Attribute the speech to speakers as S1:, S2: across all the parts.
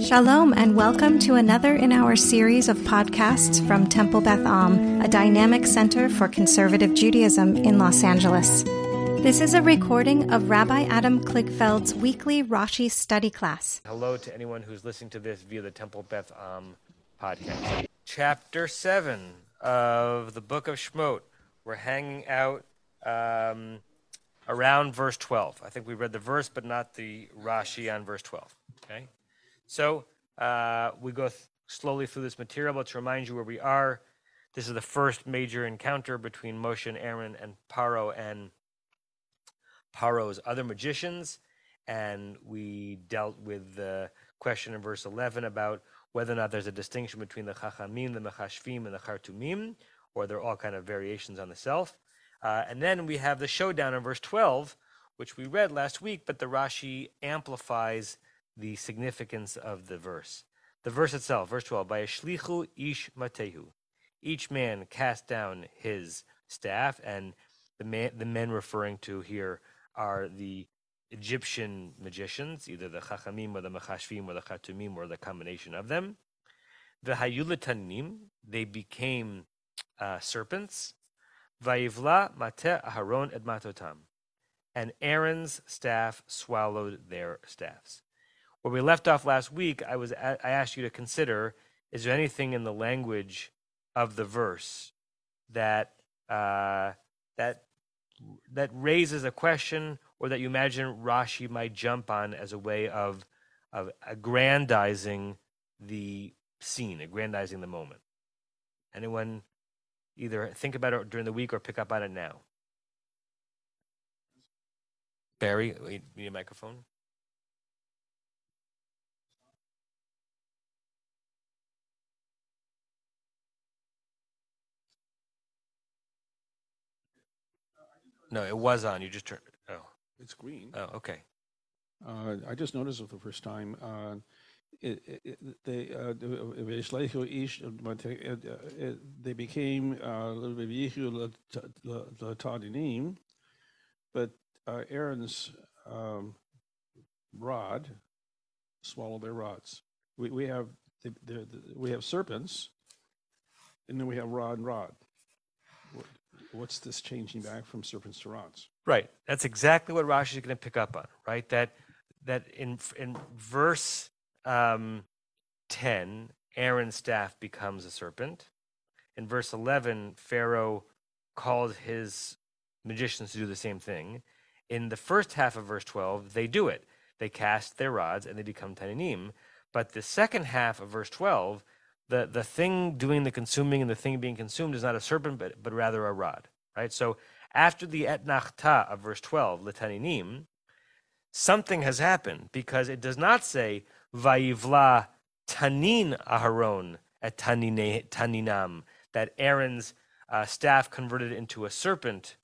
S1: Shalom, and welcome to another in our series of podcasts from Temple Beth Am, a dynamic center for conservative Judaism in Los Angeles. This is a recording of Rabbi Adam Kligfeld's weekly Rashi study class.
S2: Hello to anyone who's listening to this via the Temple Beth Am podcast. Chapter 7 of the book of Shemot. We're hanging out um, around verse 12. I think we read the verse, but not the Rashi on verse 12. Okay? So uh, we go th- slowly through this material, but to remind you where we are, this is the first major encounter between Moshe and Aaron and Paro and Paro's other magicians. And we dealt with the question in verse 11 about whether or not there's a distinction between the Chachamim, the Mechashfim, and the Chartumim, or they're all kind of variations on the self. Uh, and then we have the showdown in verse 12, which we read last week, but the Rashi amplifies the significance of the verse. The verse itself, verse 12, by Ashlichu ish matehu. Each man cast down his staff, and the, man, the men referring to here are the Egyptian magicians, either the Chachamim or the Mechashfim or the Chatumim or the combination of them. The Hayulatanim, they became uh, serpents. Vayivla mate Aharon et matotam. And Aaron's staff swallowed their staffs. Where we left off last week, I was I asked you to consider: is there anything in the language of the verse that uh, that that raises a question, or that you imagine Rashi might jump on as a way of of aggrandizing the scene, aggrandizing the moment? Anyone either think about it during the week or pick up on it now? Barry, need a microphone. No, it was on. You just turned. Oh,
S3: It's green.
S2: oh, okay.
S3: Uh, I just noticed it for the first time. Uh, it, it, it, they uh, the- V'yishleichu ish, uh, but, uh, uh, they became uh, v'yichu l'tadinim, but uh, Aaron's um, rod swallowed their rods. We, we have the, the, the, we have serpents, and then we have rod and rod. What- What's this changing back from serpents to rods?
S2: Right. That's exactly what Rashi is going to pick up on. Right. That that in in verse um, ten, Aaron's staff becomes a serpent. In verse eleven, Pharaoh called his magicians to do the same thing. In the first half of verse twelve, they do it. They cast their rods and they become tananim. But the second half of verse twelve, the the thing doing the consuming and the thing being consumed is not a serpent, but but rather a rod. Right. So after the etnachta of verse twelve, letaninim, something has happened because it does not say vayivla tanin aharon at taninam that Aaron's uh, staff converted into a serpent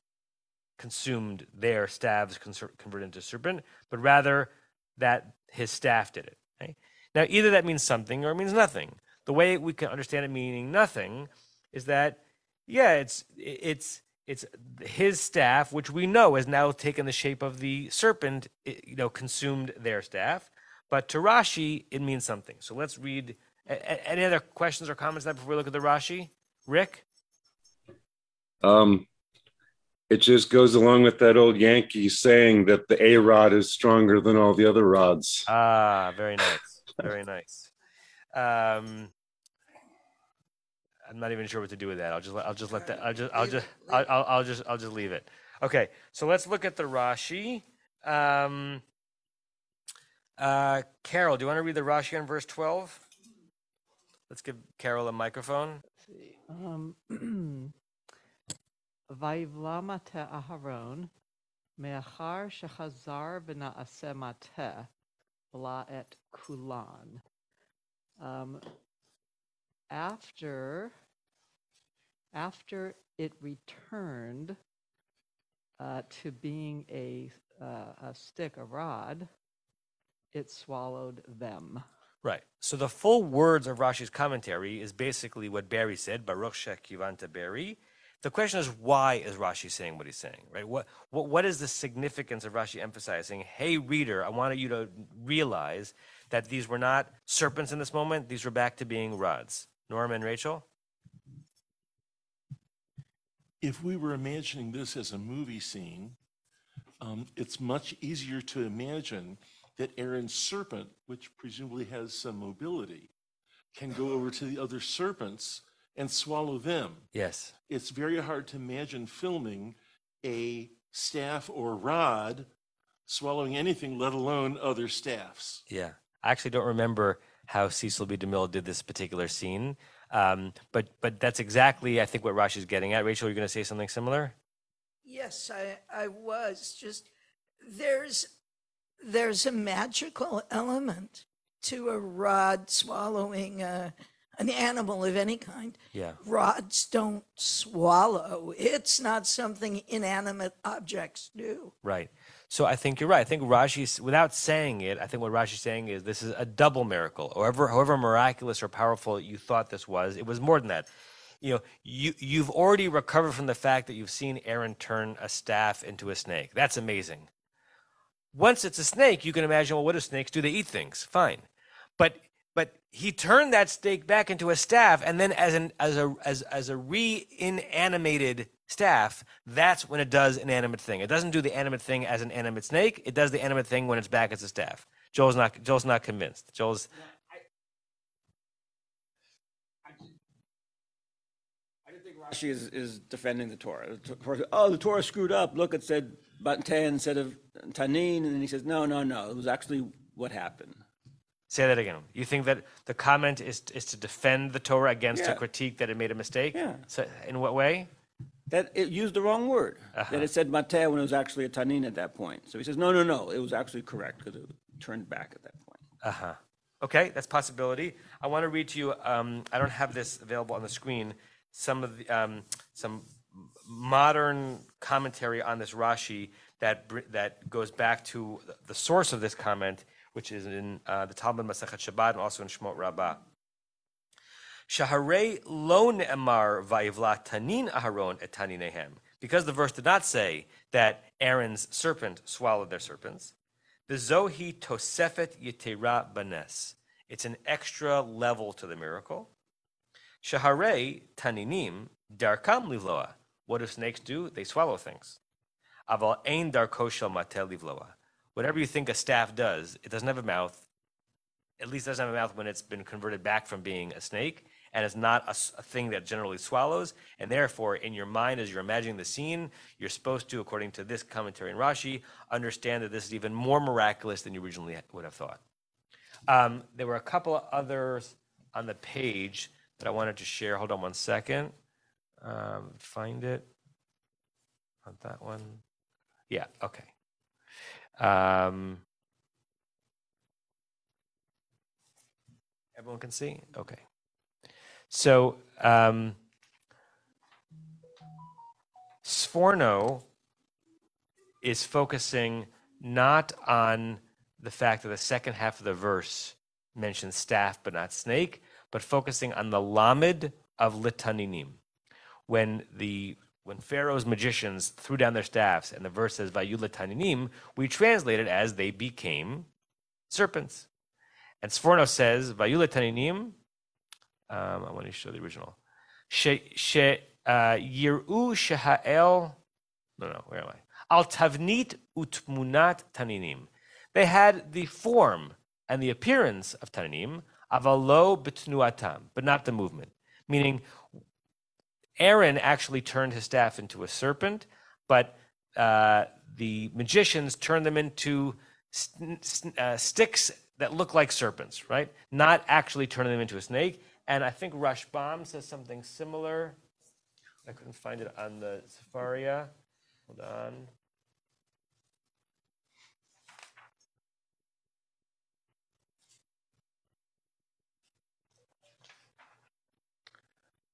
S2: consumed their staves converted into serpent, but rather that his staff did it. Right? Now, either that means something or it means nothing. The way we can understand it meaning nothing is that, yeah, it's it's it's his staff, which we know has now taken the shape of the serpent, you know, consumed their staff. But to Rashi, it means something. So let's read. Any other questions or comments that before we look at the Rashi? Rick?
S4: Um, it just goes along with that old Yankee saying that the A rod is stronger than all the other rods.
S2: Ah, very nice. Very nice. Um, I'm not even sure what to do with that. I'll just I'll just let that I'll just I'll just I'll, I'll, I'll just I'll just leave it. Okay, so let's look at the Rashi. Um, uh, Carol, do you want to read the Rashi on verse 12? Let's give Carol a microphone.
S5: Um, Vayivla mate Aharon, me'achar shechazar v'na'aseh mate, la et kulan. After, after it returned uh, to being a, uh, a stick, a rod, it swallowed them.
S2: Right. So the full words of Rashi's commentary is basically what Barry said, Baruch Shekivanta Barry. The question is, why is Rashi saying what he's saying, right? What, what, what is the significance of Rashi emphasizing, hey, reader, I wanted you to realize that these were not serpents in this moment, these were back to being rods. Norm and Rachel?
S6: if we were imagining this as a movie scene, um, it's much easier to imagine that Aaron's serpent, which presumably has some mobility, can go over to the other serpents and swallow them.
S2: Yes.
S6: It's very hard to imagine filming a staff or rod swallowing anything, let alone other staffs.
S2: Yeah. I actually don't remember how Cecil B. DeMille did this particular scene. Um, but but that's exactly I think what Rashi's getting at. Rachel, you're going to say something similar.
S7: Yes, I, I was. Just there's there's a magical element to a rod swallowing a, an animal of any kind.
S2: Yeah.
S7: Rods don't swallow. It's not something inanimate objects do.
S2: Right. So I think you're right. I think Rashi, without saying it, I think what Rashi's saying is this is a double miracle. However, however miraculous or powerful you thought this was, it was more than that. You know, you you've already recovered from the fact that you've seen Aaron turn a staff into a snake. That's amazing. Once it's a snake, you can imagine, well, what do snakes do? They eat things. Fine. But but he turned that snake back into a staff, and then as an as a as as a re-inanimated staff, that's when it does an animate thing. It doesn't do the animate thing as an animate snake. It does the animate thing when it's back as a staff. Joel's not Joel's not convinced. Joel's
S8: I don't think Rashi is, is defending the Torah. The Torah- Oh, the Torah screwed up. Look, it said Mateh instead of Tanin. And then he says, no, no, no. It was actually what happened.
S2: say that again. You think that the comment is is to defend the Torah against a critique that it made a mistake?
S8: Yeah.
S2: So in what way?
S8: That it used the wrong word.
S2: Uh-huh.
S8: That it said Mateh when it was actually a Tanin at that point. So he says, no, no, no. It was actually correct because it turned back at that point.
S2: Uh huh. Okay, that's possibility. I want to read to you. Um, I don't have this available on the screen. Some of the um, some modern commentary on this Rashi that br- that goes back to the source of this comment, which is in uh, the Talmud Masachet Shabbat and also in Shmot Rabbah. Shaharei lo va'ivla tanin aharon et taninehem. Because the verse did not say that Aaron's serpent swallowed their serpents. The zohi tosefet yetera banes. It's an extra level to the miracle. Shaharei taninim darkam livloa. What do snakes do? They swallow things. Aval ein darko shel matel livloa. Whatever you think a staff does, it doesn't have a mouth. At least doesn't have a mouth when it's been converted back from being a snake, and it's not a thing that generally swallows. And therefore, in your mind, as you're imagining the scene, you're supposed to, according to this commentary in Rashi, understand that this is even more miraculous than you originally would have thought. Um, there were a couple of others on the page that I wanted to share. Hold on one second. Um, find it. On that one. Yeah, okay. Um, everyone can see? Okay. So, um, Sforno is focusing not on the fact that the second half of the verse mentions staff but not snake, but focusing on the lamed of litaninim. When the when Pharaoh's magicians threw down their staffs and the verse says vayu litaninim, we translate it as they became serpents. And Sforno says vayu litaninim. Um, I want to show the original. She, she, uh, yiru sheha'el. No, no, where am I? Al tavnit utmunat taninim. They had the form and the appearance of taninim, avalo betnuatam, but not the movement. Meaning, Aaron actually turned his staff into a serpent, but uh, the magicians turned them into st- st- uh, sticks that look like serpents, right? Not actually turning them into a snake. And I think Rashbam says something similar. I couldn't find it on the Sefaria. Hold on.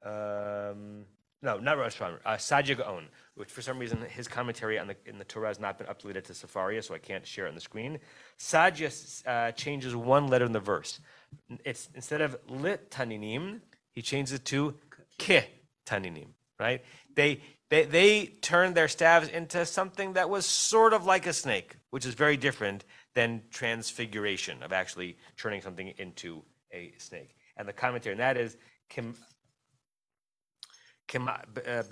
S2: Um, no, not Rosh Hashanah. Uh, Sadia Gaon, which for some reason his commentary on the in the Torah has not been uploaded to Sefaria, so I can't share it on the screen. Sadia uh, changes one letter in the verse. It's instead of lit taninim, he changes it to ke taninim. Right? They they they turned their staves into something that was sort of like a snake, which is very different than transfiguration of actually turning something into a snake. And the commentary on that is Kim, Kim, uh,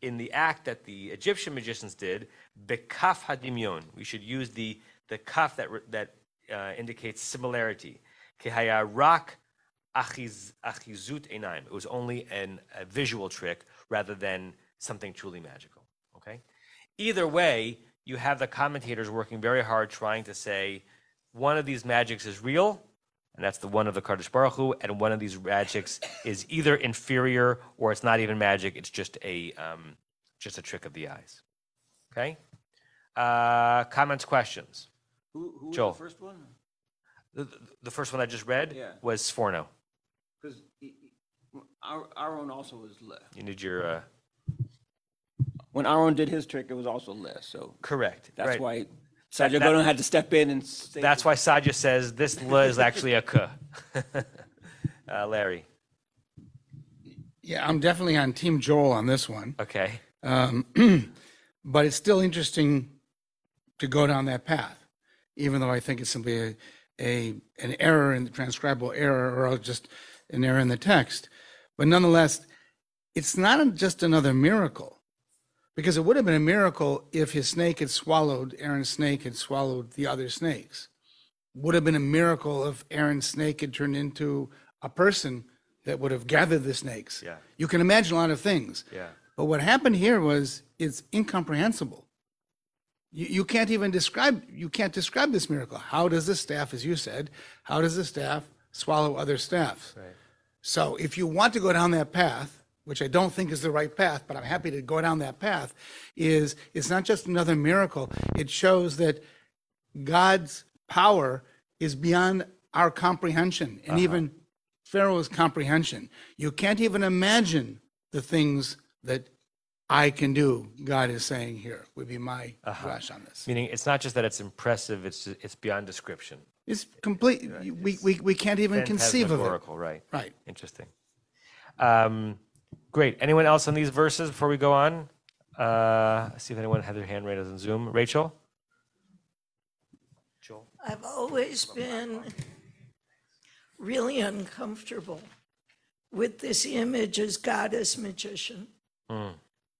S2: in the act that the Egyptian magicians did, bekaf hadimyon. We should use the the kaf that that uh, indicates similarity. Rak achizut. It was only an, a visual trick rather than something truly magical. Okay. Either way, you have the commentators working very hard trying to say one of these magics is real, and that's the one of the Kadosh Baruch Hu, and one of these magics is either inferior or it's not even magic; it's just a um, just a trick of the eyes. Okay. Uh, comments, questions.
S8: Who, who was
S2: Joel.
S8: the first one?
S2: The, the first one I just read
S8: Yeah.
S2: was Sforno.
S8: Because our our own also was le.
S2: You need your uh,
S8: When Aaron did his trick, it was also le. So
S2: correct.
S8: that's
S2: right.
S8: why Sajja
S2: that-
S8: Godon had to step in and say.
S2: That's why Saja says this l is actually a k. uh, Larry.
S9: Yeah, I'm definitely on Team Joel on this one.
S2: Okay.
S9: Um, but it's still interesting to go down that path, even though I think it's simply a, a an error in the transcribable error or just an error in the text. But nonetheless, it's not just another miracle, because it would have been a miracle if his snake had swallowed Aaron's snake had swallowed the other snakes. Would have been a miracle if Aaron's snake had turned into a person that would have gathered the snakes.
S2: Yeah.
S9: You can imagine a lot of things.
S2: Yeah.
S9: But what happened here was it's incomprehensible. You, you can't even describe you can't describe this miracle. How does the staff, as you said, how does the staff swallow other staffs?
S2: Right.
S9: So if you want to go down that path, which I don't think is the right path, but I'm happy to go down that path, is it's not just another miracle. It shows that God's power is beyond our comprehension and uh-huh. even Pharaoh's comprehension. You can't even imagine the things that I can do, God is saying here, would be my rush on this.
S2: Meaning, it's not just that it's impressive; it's it's beyond description.
S9: It's complete, we, we, we can't even conceive of it.
S2: Phantasmagorical, right?
S9: Right.
S2: Interesting. Um, great. Anyone else on these verses before we go on? Uh, see if anyone had their hand raised on Zoom. Rachel. Joel.
S7: I've always been really uncomfortable with this image as goddess magician.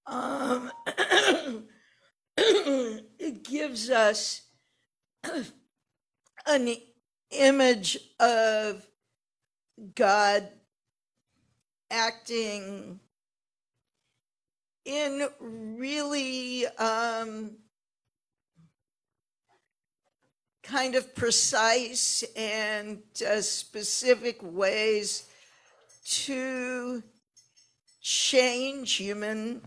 S7: Um, it gives us an image of God acting in really um, kind of precise and uh, specific ways to change human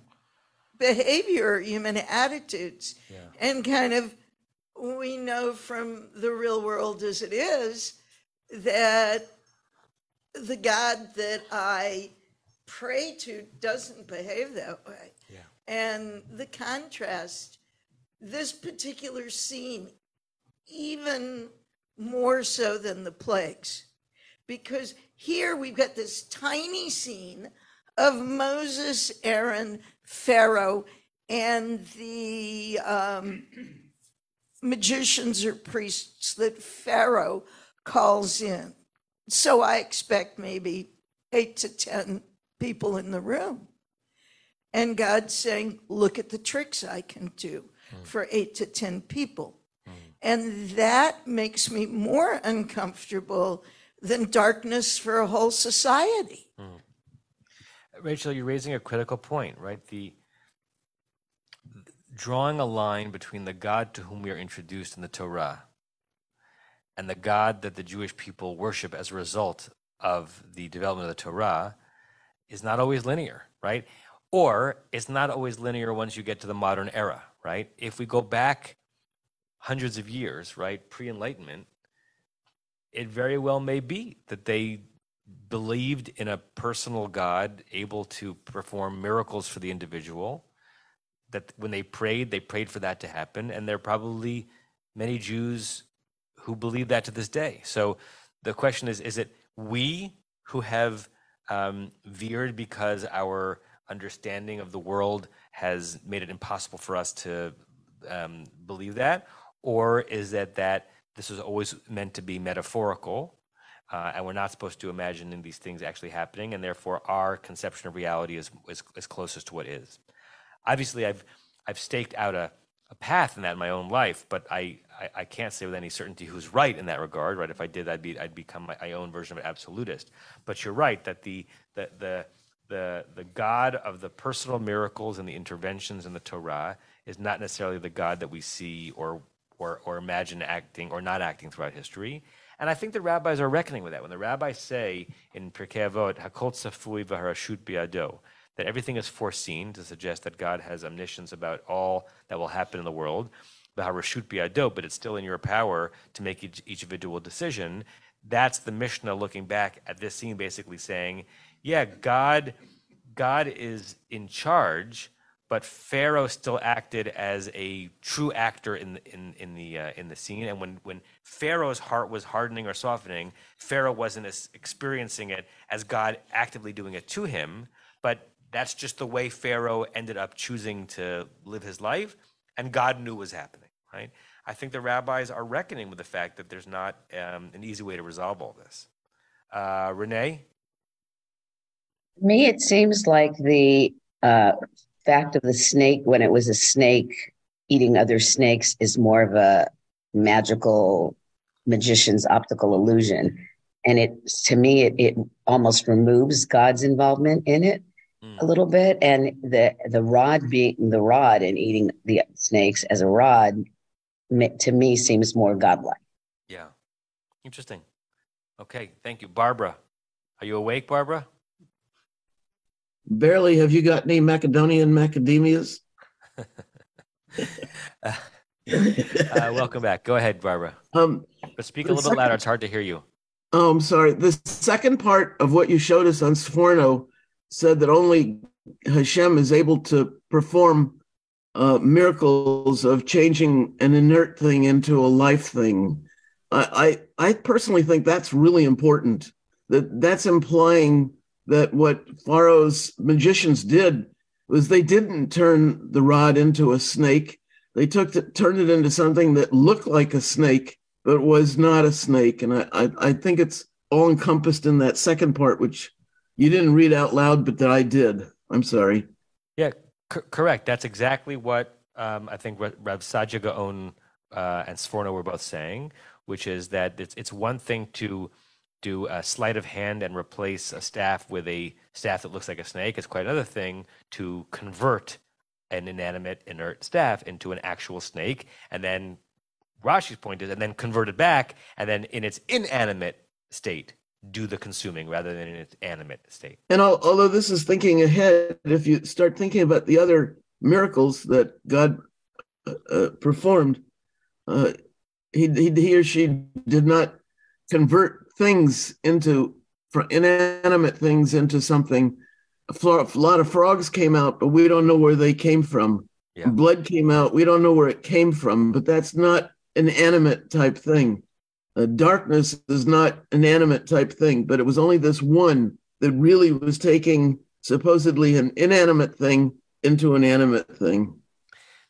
S7: behavior, human attitudes. And kind of, we know from the real world as it is that the God that I pray to doesn't behave that way.
S2: Yeah.
S7: And the contrast, this particular scene, even more so than the plagues, because here we've got this tiny scene of Moses, Aaron, Pharaoh, and the um, magicians or priests that Pharaoh calls in. So I expect maybe eight to 10 people in the room. And God's saying, Look at the tricks I can do for eight to 10 people. And that makes me more uncomfortable than darkness for a whole society.
S2: Rachel, you're raising a critical point, right? The drawing a line between the God to whom we are introduced in the Torah and the God that the Jewish people worship as a result of the development of the Torah is not always linear, right? Or it's not always linear once you get to the modern era, right? If we go back hundreds of years, right, pre Enlightenment, it very well may be that they believed in a personal God able to perform miracles for the individual. That when they prayed, they prayed for that to happen. And there are probably many Jews who believe that to this day. So the question is is it we who have um, veered because our understanding of the world has made it impossible for us to um, believe that? Or is it that this was always meant to be metaphorical, uh, and we're not supposed to imagine these things actually happening, and therefore our conception of reality is, is, is closest to what is? Obviously, I've, I've staked out a, a path in that in my own life, but I, I, I can't say with any certainty who's right in that regard, right? If I did, I'd, be, I'd become my, my own version of an absolutist. But you're right that the, the, the, the, the God of the personal miracles and the interventions in the Torah is not necessarily the God that we see or, or, or imagine acting or not acting throughout history. And I think the rabbis are reckoning with that. When the rabbis say in Pirkei Avot, Hakol tzafui v'harashut biado, that everything is foreseen to suggest that God has omniscience about all that will happen in the world, v'harashut biado, but it's still in your power to make each, each individual decision. That's the Mishnah looking back at this scene, basically saying, yeah, God, God is in charge, but Pharaoh still acted as a true actor in the, in in the uh, in the scene. And when when Pharaoh's heart was hardening or softening, Pharaoh wasn't as experiencing it as God actively doing it to him. But that's just the way Pharaoh ended up choosing to live his life, and God knew was happening. Right? I think the rabbis are reckoning with the fact that there's not um, an easy way to resolve all this. Uh, Renee.
S10: me, it seems like the uh, fact of the snake, when it was a snake eating other snakes, is more of a magical magician's optical illusion. And it, to me, it, it almost removes God's involvement in it
S2: Mm.
S10: a little bit. And the the rod being the rod and eating the snakes as a rod, to me, seems more godlike.
S2: Yeah. Interesting. Okay. Thank you. Barbara. Are you awake, Barbara?
S11: Barely have you got any Macedonian macadamias?
S2: Uh, uh, welcome back. Go ahead, Barbara.
S11: Um,
S2: But speak a little bit louder. It's hard to hear you.
S11: oh, I'm sorry. The second part of what you showed us on Sforno said that only Hashem is able to perform uh, miracles of changing an inert thing into a life thing. I, I I personally think that's really important. That that's implying that what Pharaoh's magicians did was they didn't turn the rod into a snake. They took the, turned it into something that looked like a snake, but was not a snake. And I, I, I think it's all encompassed in that second part, which you didn't read out loud, but that I did. I'm sorry.
S2: Yeah, correct. That's exactly what um, I think Ra- Rav Sadia Gaon uh, and Sforno were both saying, which is that it's, it's one thing to do a sleight of hand and replace a staff with a staff that looks like a snake. is quite another thing to convert an inanimate, inert staff into an actual snake, and then Rashi's point is, and then convert it back, and then in its inanimate state, do the consuming rather than in its animate state.
S11: And al- although this is thinking ahead, if you start thinking about the other miracles that God uh, uh, performed, uh, he, he he or she did not convert things into for inanimate things into something. A, lot of frogs came out, but we don't know where they came from.
S2: Yeah.
S11: Blood came out, we don't know where it came from, but that's not an animate type thing. Uh, darkness is not an animate type thing, but it was only this one that really was taking supposedly an inanimate thing into an animate thing.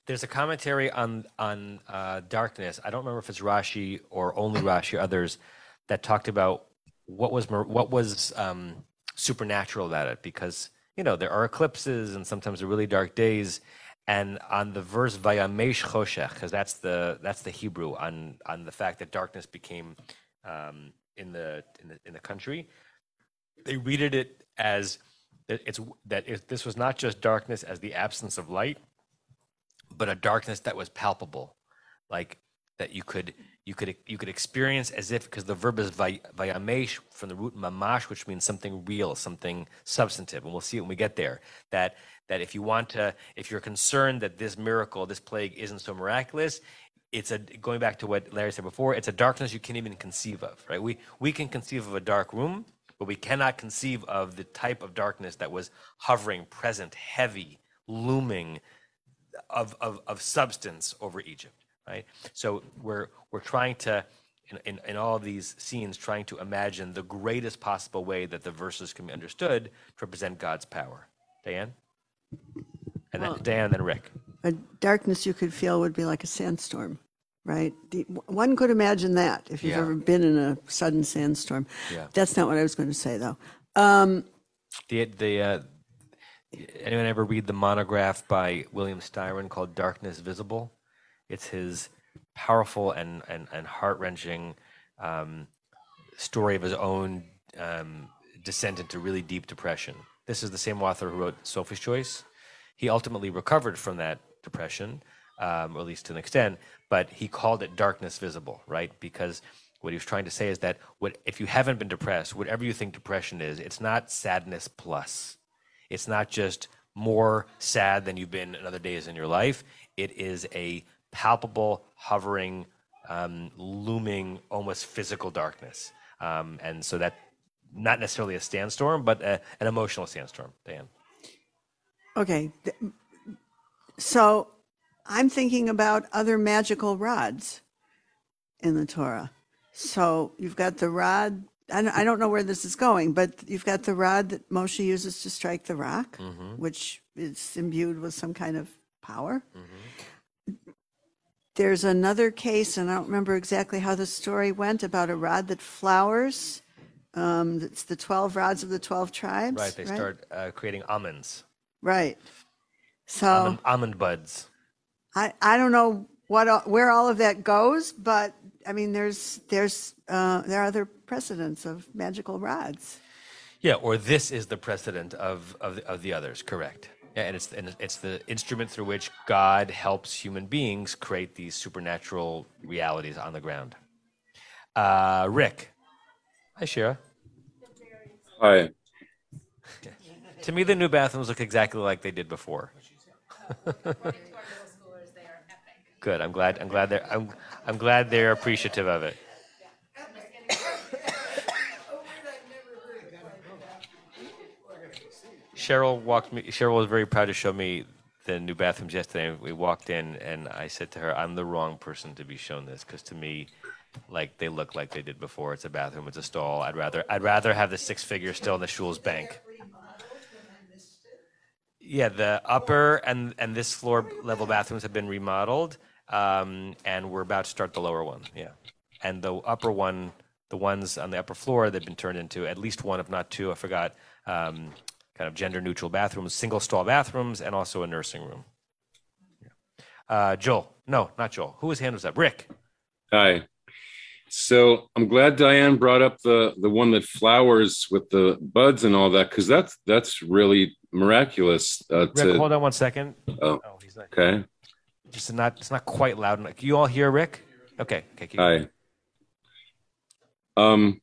S2: There's a commentary on on uh, darkness. I don't remember if it's Rashi or only Rashi, others that talked about what was what was um, supernatural about it, because you know there are eclipses and sometimes really dark days. And on the verse "Vayamesh Choshech," because that's the that's the Hebrew on on the fact that darkness became um, in the in the in the country, they read it as it's that it, this was not just darkness as the absence of light, but a darkness that was palpable, like that you could you could you could experience as if because the verb is vay- vayamesh from the root mamash, which means something real, something substantive, and we'll see it when we get there. That that if you want to, if you're concerned that this miracle, this plague isn't so miraculous, it's a going back to what Larry said before. It's a darkness you can't even conceive of, right? We we can conceive of a dark room, but we cannot conceive of the type of darkness that was hovering, present, heavy, looming, of, of, of substance over Egypt, right? So we're, we're trying to, in, in, in all of these scenes, trying to imagine the greatest possible way that the verses can be understood to represent God's power. Diane? And then
S12: Well-
S2: Diane, then Rick.
S12: A darkness you could feel would be like a sandstorm. right? The, one could imagine that if you've
S2: Yeah.
S12: ever been in a sudden sandstorm.
S2: Yeah.
S12: That's not what I was going to say, though. Um,
S2: The the uh, anyone ever read the monograph by William Styron called "Darkness Visible"? It's his powerful and and, and heart wrenching um, story of his own um, descent into really deep depression. This is the same author who wrote Sophie's Choice. He ultimately recovered from that depression, um, or at least to an extent, but he called it darkness visible, right? Because what he was trying to say is that what if you haven't been depressed, whatever you think depression is, it's not sadness plus. It's not just more sad than you've been in other days in your life. It is a palpable, hovering, um, looming, almost physical darkness. Um, and so that, not necessarily a sandstorm, but a, an emotional sandstorm, Dan.
S12: okay. So I'm thinking about other magical rods in the Torah. So you've got the rod. I don't, I don't know where this is going, but you've got the rod that Moshe uses to strike the rock, which is imbued with some kind of power. There's another case, and I don't remember exactly how the story went about a rod that flowers. Um, it's the 12 rods of the 12 tribes.
S2: Right, they start uh, creating almonds,
S12: Right. So
S2: almond, almond buds.
S12: I, I don't know what all- where all of that goes, but I mean, there's there's uh, there are other precedents of magical rods.
S2: Yeah, or this is the precedent of of the, of the others. Correct. Yeah, and it's and it's the instrument through which God helps human beings create these supernatural realities on the ground. Uh, Rick, hi Shira.
S4: Hi.
S2: To me, the new bathrooms look exactly like they did before. Good. I'm glad. I'm glad they're. I'm. I'm glad they're appreciative of it. Cheryl walked me. Cheryl was very proud to show me the new bathrooms yesterday. We walked in, and I said to her, "I'm the wrong person to be shown this because to me, like they look like they did before. It's a bathroom. It's a stall. I'd rather. I'd rather have the six figures still in the Shul's bank." Yeah, the upper and and this floor level bathrooms have been remodeled, um, and we're about to start the lower one. Yeah, and the upper one, the ones on the upper floor, they've been turned into at least one, if not two. I forgot. Um, kind of gender neutral bathrooms, single stall bathrooms, and also a nursing room. Yeah. Uh, Joel, no, not Joel. Who his hand was up? Rick.
S4: Hi. So I'm glad Diane brought up the the one that flowers with the buds and all that because that's that's really miraculous. Uh,
S2: Rick,
S4: to,
S2: hold on one second.
S4: Oh,
S2: Oh, he's not.
S4: okay.
S2: Just not. It's not quite loud enough. Can you all hear Rick? Okay. Okay. keep
S4: Hi. Um,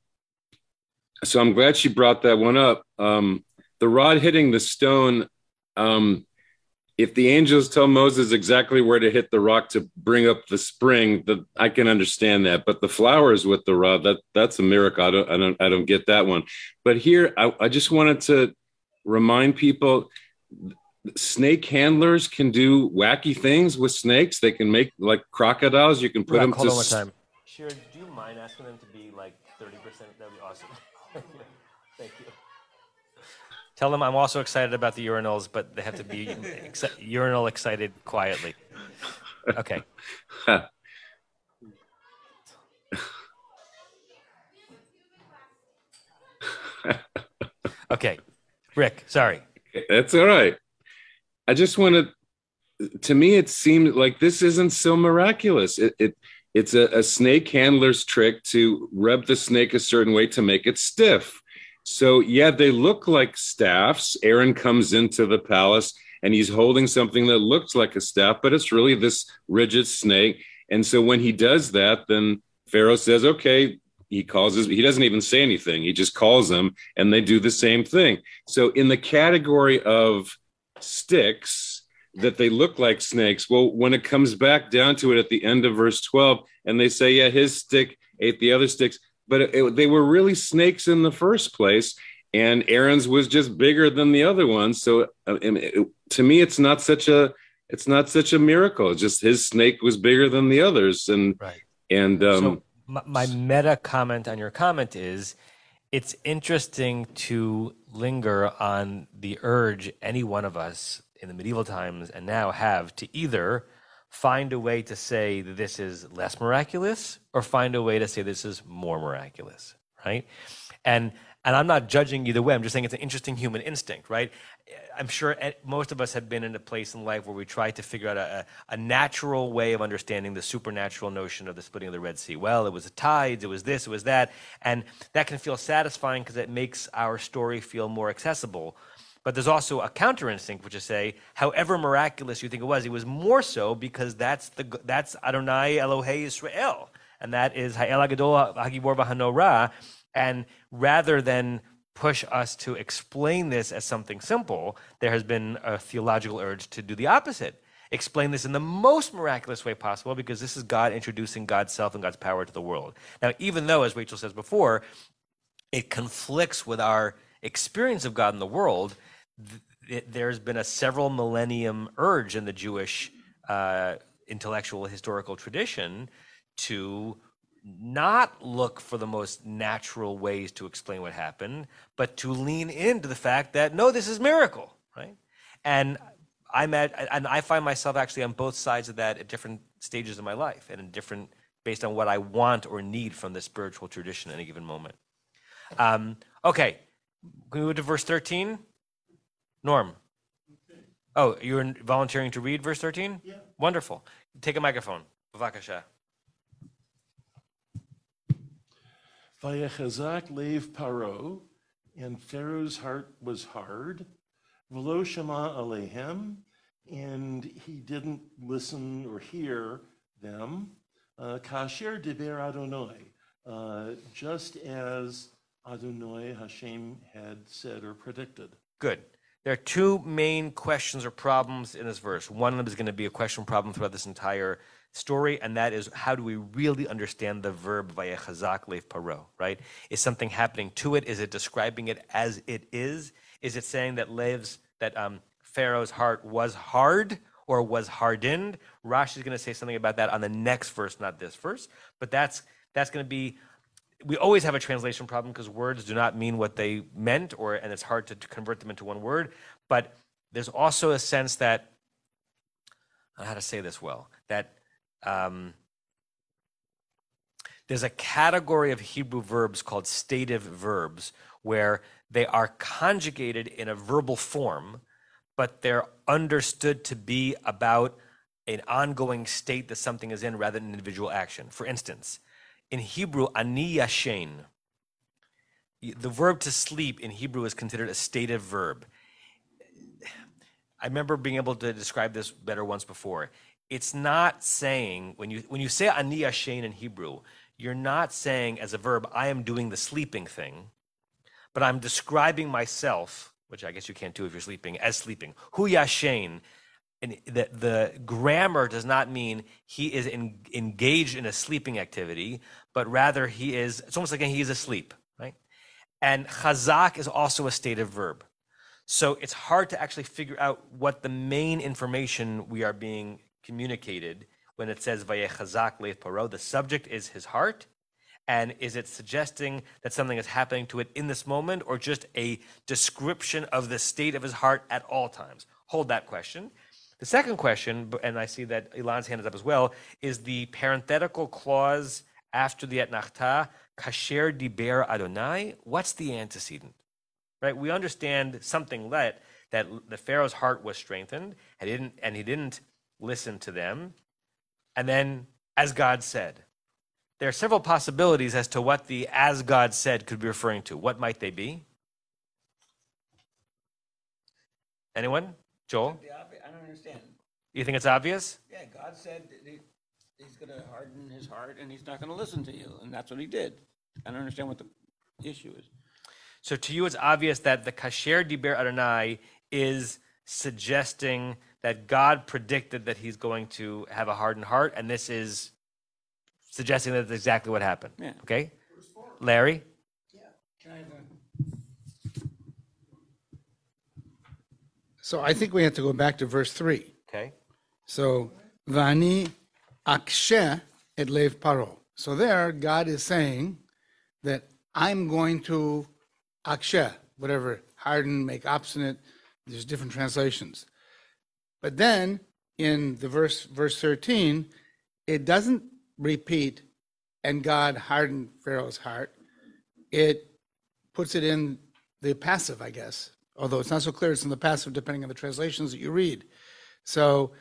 S4: so I'm glad she brought that one up. Um, the rod hitting the stone. Um, if the angels tell Moses exactly where to hit the rock to bring up the spring, that I can understand that. But the flowers with the rod, that that's a miracle. I don't, I don't, I don't get that one. But here, I, I just wanted to remind people snake handlers can do wacky things with snakes. They can make like crocodiles. You can put
S2: Rick,
S4: them
S2: hold
S4: to
S2: on one
S4: s-
S2: time. Shira, do you mind asking them to be like 30%? That'd be awesome. Tell them I'm also excited about the urinals, but they have to be ex- urinal excited quietly. Okay. Okay. Rick, sorry.
S4: That's all right. I just want to. To me, it seemed like this isn't so miraculous. It, it it's a, a snake handler's trick to rub the snake a certain way to make it stiff. So yeah, they look like staffs. Aaron comes into the palace and he's holding something that looks like a staff, but it's really this rigid snake. And so when he does that, then Pharaoh says, "Okay." He calls his. He doesn't even say anything. He just calls them, and they do the same thing. So in the category of sticks that they look like snakes. Well, when it comes back down to it at the end of verse 12, and they say, yeah, his stick ate the other sticks, but it, it- they were really snakes in the first place. And Aaron's was just bigger than the other ones. So uh, it- to me, it's not such a it's not such a miracle. It's just his snake was bigger than the others, and
S2: Right.
S4: and um,
S2: so my, my meta comment on your comment is it's interesting to linger on the urge any one of us in the medieval times and now have to either find a way to say this is less miraculous or find a way to say this is more miraculous, right? And and I'm not judging either way. I'm just saying it's an interesting human instinct, right? I'm sure most of us have been in a place in life where we try to figure out a, a natural way of understanding the supernatural notion of the splitting of the Red Sea. Well, it was the tides, it was this, it was that. And that can feel satisfying because it makes our story feel more accessible. But there's also a counter instinct, which is say, however miraculous you think it was, it was more so because that's the that's Adonai Elohei Israel, and that is Ha'el Hagadol Hagibor V'Hanora. And rather than push us to explain this as something simple, there has been a theological urge to do the opposite. Explain this in the most miraculous way possible because this is God introducing God's self and God's power to the world. Now, even though, as Rachel says before, it conflicts with our experience of God in the world, th- there's been a several millennium urge in the Jewish uh, intellectual historical tradition to not look for the most natural ways to explain what happened, but to lean into the fact that no, this is miracle, right? And I'm at, and I find myself actually on both sides of that at different stages of my life, and in different based on what I want or need from the spiritual tradition at any given moment. Um, okay, can we move to verse 13? Norm. Oh, you're volunteering to read verse 13? Yeah. Wonderful. Take a microphone. Bavakasha.
S6: Vayechazak lev paro, and Pharaoh's heart was hard. Velo shema alehem, and he didn't listen or hear them. Uh, Kasher deber Adonai, uh, just as Adonai Hashem had said or predicted.
S2: Good. There are two main questions or problems in this verse. One of them is going to be a question problem throughout this entire story, and that is how do we really understand the verb vayechazak lev paro, right? Is something happening to it? Is it describing it as it is? Is it saying that lives that um, Pharaoh's heart was hard or was hardened? Rashi is going to say something about that on the next verse, not this verse, but that's that's going to be we always have a translation problem because words do not mean what they meant or and it's hard to, to convert them into one word but there's also a sense that I don't know how to say this well that um, there's a category of Hebrew verbs called stative verbs where they are conjugated in a verbal form, but they're understood to be about an ongoing state that something is in rather than an individual action. For instance, in Hebrew, ani yashen, the verb to sleep in Hebrew is considered a stative verb. I remember being able to describe this better once before it's not saying when you when you say ani yashen in Hebrew, you're not saying as a verb, I am doing the sleeping thing, but I'm describing myself, which I guess you can't do if you're sleeping, as sleeping. Hu yashen. And the, the grammar does not mean he is in, engaged in a sleeping activity, but rather he is, it's almost like he is asleep, right? And chazak is also a stative verb. So it's hard to actually figure out what the main information we are being communicated when it says Vayechazak Leith Paro? The subject is his heart. And is it suggesting that something is happening to it in this moment or just a description of the state of his heart at all times? Hold that question. The second question, and I see that Elon's hand is up as well, is the parenthetical clause after the etnachta, kasher diber Adonai. What's the antecedent? Right? We understand something that that the Pharaoh's heart was strengthened, and he didn't, and he didn't listen to them. And then, as God said, there are several possibilities as to what the as God said could be referring to. What might they be? Anyone? Joel?
S8: I don't understand.
S2: You think it's obvious?
S8: Yeah, God said he's going to harden his heart and he's not going to listen to you. And that's what he did. I don't understand what the issue is.
S2: So to you, it's obvious that the Kasher Diber Adonai is suggesting that God predicted that he's going to have a hardened heart, and this is suggesting that that's exactly what happened.
S8: Yeah.
S2: Okay? Larry? Yeah.
S9: So I think we have to go back to verse three.
S2: Okay.
S9: So vani akshe et lev paro. So there, God is saying that I'm going to akshe, whatever, harden, make obstinate. There's different translations. But then in the verse verse 13, it doesn't repeat and God hardened Pharaoh's heart. It puts it in the passive, I guess. Although it's not so clear, it's in the passive depending on the translations that you read. So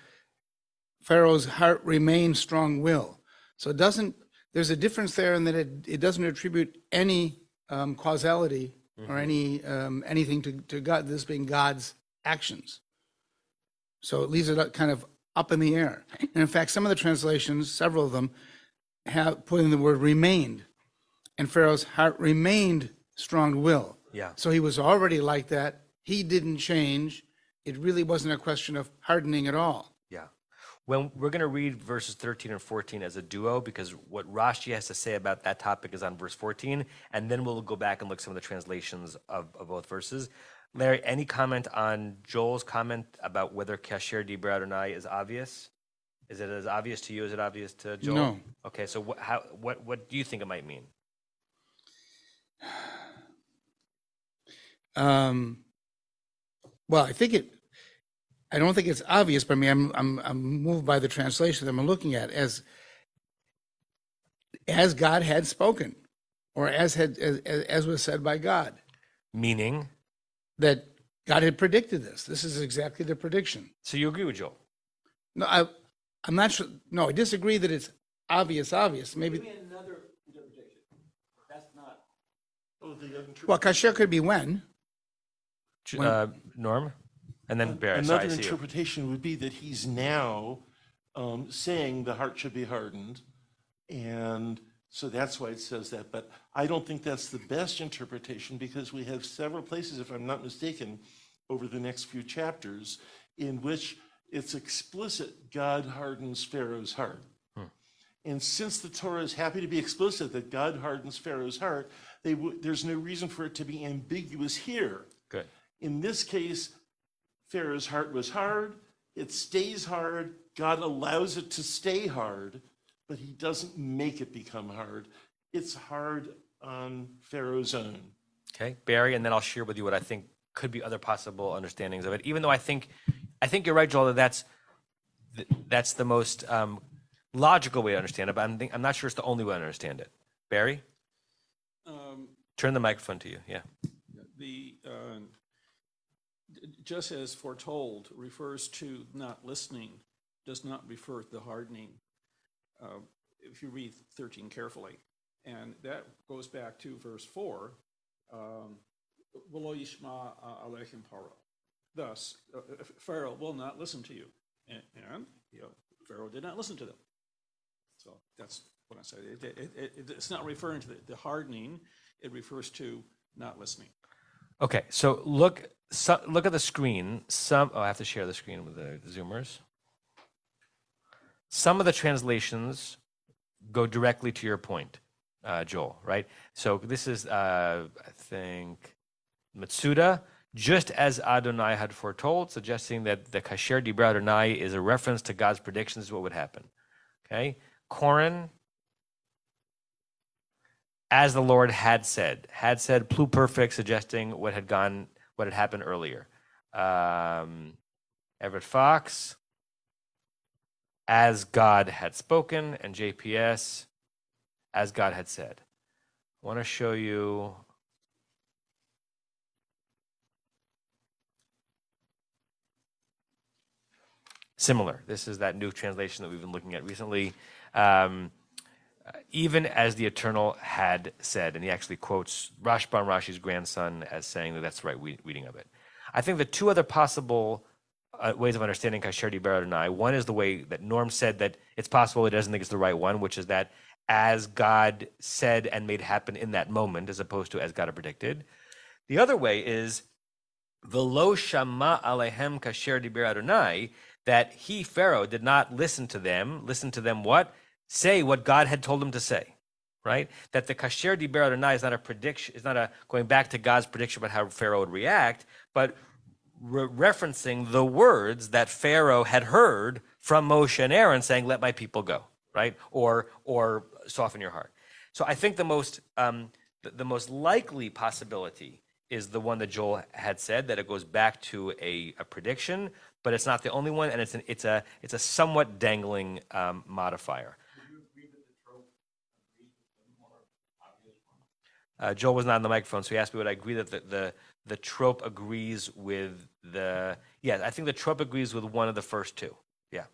S9: Pharaoh's heart remained strong will. So it doesn't, there's a difference there in that it, it doesn't attribute any um, causality or any um, anything to, to God, this being God's actions. So it leaves it kind of up in the air. And in fact, some of the translations, several of them, have put in the word remained. And Pharaoh's heart remained strong will.
S2: Yeah.
S9: So he was already like that. He didn't change. It really wasn't a question of hardening at all.
S2: When we're going to read verses 13 and 14 as a duo because what Rashi has to say about that topic is on verse 14, and then we'll go back and look some of the translations of, of both verses. Larry, any comment on Joel's comment about whether Kasher Dibra Adonai is obvious? Is it as obvious to you as it obvious to Joel?
S9: No.
S2: Okay, so what, how, what, what do you think it might mean?
S9: Um, well, I think it. I don't think it's obvious, but I mean, I'm I'm I'm moved by the translation that I'm looking at as as God had spoken, or as had as, as was said by God,
S2: Meaning,
S9: that God had predicted this. This is exactly the prediction.
S2: so you agree with Joel?
S9: No, I I'm not sure. No, I disagree that it's obvious. Obvious, maybe.
S8: another interpretation. That's not.
S6: Oh, the
S9: Well, kasher could be when.
S2: J-
S9: When-
S2: Uh, Norm? And then Barry. Sorry, I
S6: Another interpretation would be that he's now um, saying the heart should be hardened. And so that's why it says that. But I don't think that's the best interpretation because we have several places, if I'm not mistaken, over the next few chapters in which it's explicit God hardens Pharaoh's heart. And since the Torah is happy to be explicit that God hardens Pharaoh's heart, they w- there's no reason for it to be ambiguous here.
S2: Good.
S6: In this case, Pharaoh's heart was hard. It stays hard. God allows it to stay hard, but he doesn't make it become hard. It's hard on Pharaoh's own.
S2: Okay, Barry, and then I'll share with you what I think could be other possible understandings of it. Even though I think, I think you're right, Joel. That that's that's the most um, logical way to understand it. But I'm think, I'm not sure it's the only way to understand it. Barry,
S3: Um,
S2: turn the microphone to you. Yeah.
S3: the uh, d- just as foretold refers to not listening, does not refer to the hardening. Uh, if you read 13 carefully, and that goes back to verse 4 um, "V'lo yishma alechem paro. Thus, uh, uh, Pharaoh will not listen to you. And, and you know, Pharaoh did not listen to them. So that's what I said. It, it, it, it's not referring to the, the hardening, it refers to not listening.
S2: Okay, so look so, look at the screen. Some oh, I have to share the screen with the zoomers. Some of the translations go directly to your point, uh, Joel. Right. So this is uh, I think Metsudah, just as Adonai had foretold, suggesting that the Kasher Dibra Adonai is a reference to God's predictions of what would happen. Okay, Koren as the Lord had said. Had said pluperfect, suggesting what had gone, what had happened earlier. Um, Everett Fox, as God had spoken, and JPS, as God had said. I want to show you. Similar. This is that new translation that we've been looking at recently. Um, even as the Eternal had said, and he actually quotes Rashbam Rashi's grandson as saying that that's the right reading of it. I think the two other possible uh, ways of understanding Kasher Dibra Adonai, one is the way that Norm said that it's possible he doesn't think it's the right one, which is that as God said and made happen in that moment, as opposed to as God had predicted. The other way is Velo Shama Alehem Kasher Dibra Adonai, that he, Pharaoh, did not listen to them. Listen to them what? Say what God had told him to say, right? That the Kasher Dibra Adonai is not a prediction, is not a going back to God's prediction about how Pharaoh would react, but re- referencing the words that Pharaoh had heard from Moshe and Aaron saying, let my people go, right? Or, or soften your heart. So I think the most, um, the, the most likely possibility is the one that Joel had said that it goes back to a, a prediction, but it's not the only one, and it's an, it's a it's a somewhat dangling um, modifier. Uh, Joel was not on the microphone, so he asked me would I agree that the, the the trope agrees with the yeah I think the trope agrees with one of the first two. Yeah.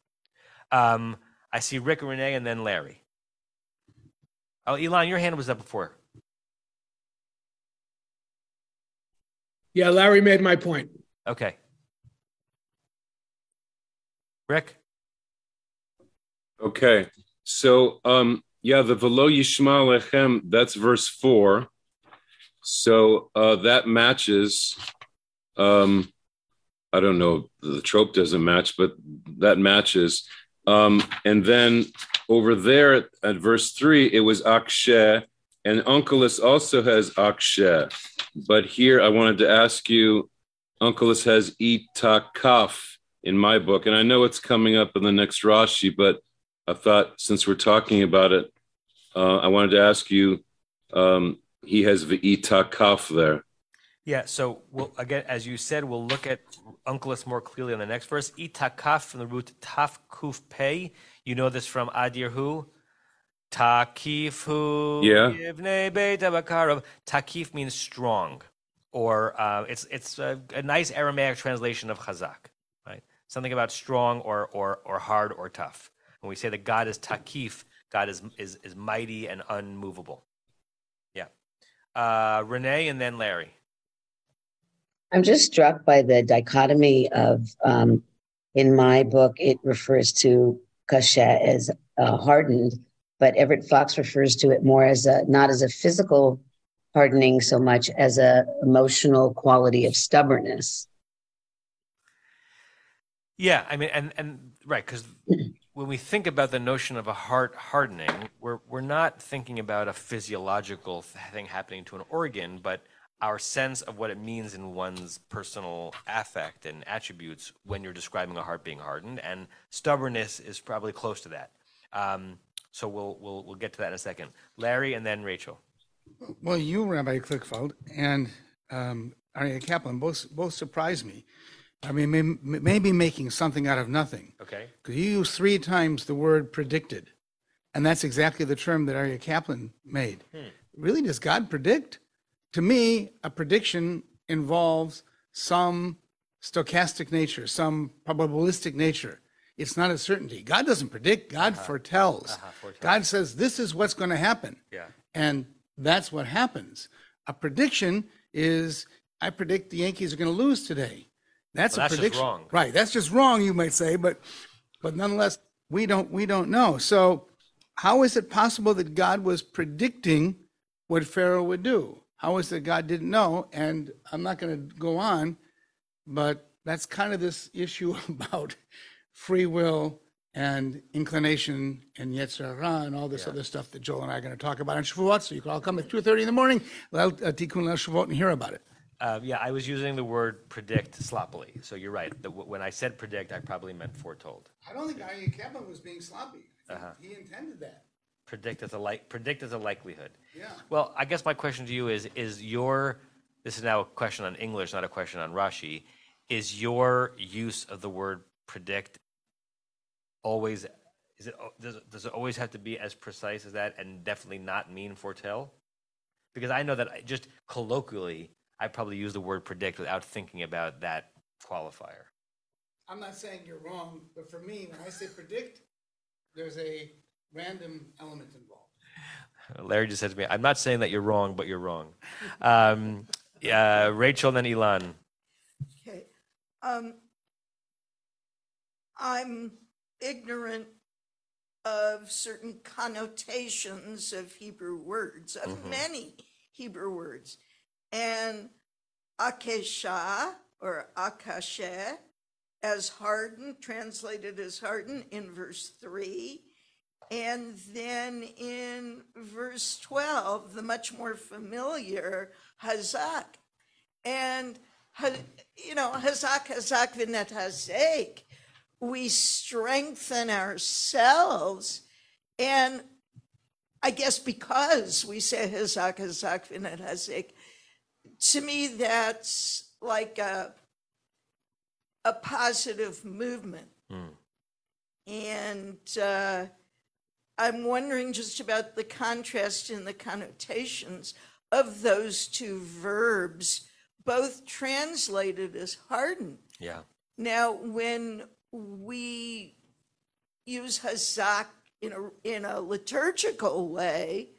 S2: Um, I see Rick and Renee and then Larry. Oh, Elon, your hand was up before.
S13: Yeah, Larry made my point.
S2: Okay. Rick?
S4: Okay. So, um, yeah, the Velo Yishma Lechem, that's verse four. So uh, that matches. Um, I don't know, the trope doesn't match, but that matches. Um, and then over there at, at verse three, it was Akshe, and Onkelos also has Akshe. But here I wanted to ask you, Onkelos has Itakaf in my book, and I know it's coming up in the next Rashi, but I thought since we're talking about it, uh, I wanted to ask you, um, he has the Itakaf there.
S2: Yeah, so we'll again, as you said, we'll look at Onkelos more clearly in the next verse. Itakaf from the root taf kuf pei. You know this from Adir Hu. Takifu
S4: Yeah.
S2: yivnei beit abakarav. Takif means strong, or uh, it's it's a, a nice Aramaic translation of chazak, right? Something about strong or or or hard or tough. When we say that God is takif, God is is is mighty and unmovable. Uh, Renee and then Larry.
S10: I'm just struck by the dichotomy of, um, in my book, it refers to kasha as uh, hardened, but Everett Fox refers to it more as a, not as a physical hardening so much as a emotional quality of stubbornness.
S2: Yeah, I mean, and and right, because when we think about the notion of a heart hardening, we're we're not thinking about a physiological thing happening to an organ, but our sense of what it means in one's personal affect and attributes when you're describing a heart being hardened, and stubbornness is probably close to that. Um, so we'll we'll we'll get to that in a second. Larry and then Rachel.
S9: Well, you, Rabbi Kligfeld, and um, Aryeh Kaplan both both surprised me. I mean, may, maybe making something out of nothing.
S2: Okay.
S9: Because you use three times the word predicted, and that's exactly the term that Aryeh Kaplan made.
S2: Hmm.
S9: Really, does God predict? To me, a prediction involves some stochastic nature, some probabilistic nature. It's not a certainty. God doesn't predict, God foretells.
S2: Uh-huh, foretells.
S9: God says, This is what's going to happen.
S2: Yeah.
S9: And that's what happens. A prediction is I predict the Yankees are going to lose today. That's
S2: Well,
S9: a
S2: that's just
S9: prediction.
S2: wrong.
S9: Right. That's just wrong, you might say, but but nonetheless, we don't we don't know. So how is it possible that God was predicting what Pharaoh would do? How is it God didn't know? And I'm not going to go on, but that's kind of this issue about free will and inclination and Yetzirah and all this other stuff that Joel and I are going to talk about on Shavuot. So you can all come at 2.30 in the morning, uh, Tikkun Shavuot, and hear about it.
S2: Uh, yeah, I was using the word predict sloppily. So you're right. The, when I said predict, I probably meant foretold.
S9: I don't think Aryeh Kaplan was being sloppy.
S2: Uh-huh.
S9: He intended that.
S2: Predict as a like predict as a likelihood.
S9: Yeah.
S2: Well, I guess my question to you is: Is your this is now a question on English, not a question on Rashi? Is your use of the word predict always? Is it does it, does it always have to be as precise as that, and definitely not mean foretell? Because I know that I, just colloquially, I probably use the word predict without thinking about that qualifier.
S9: I'm not saying you're wrong, but for me, when I say predict, there's a random element involved.
S2: Larry just said to me, "I'm not saying that you're wrong, but you're wrong." Um, yeah, Rachel, and then Elon.
S7: Okay. Um, I'm ignorant of certain connotations of Hebrew words, of
S2: Mhm.
S7: many Hebrew words. And akesha or akashe as hardened, translated as hardened in verse 3. And then in verse 12, the much more familiar Hazak. And, you know, Hazak, Hazak, Vinet Hazek. We strengthen ourselves. And I guess because we say Hazak, Hazak, Vinet Hazek, to me, that's like a, a positive movement.
S2: Hmm.
S7: And uh, I'm wondering just about the contrast in the connotations of those two verbs, both translated as harden.
S2: Yeah.
S7: Now, when we use hazak in a in a liturgical way,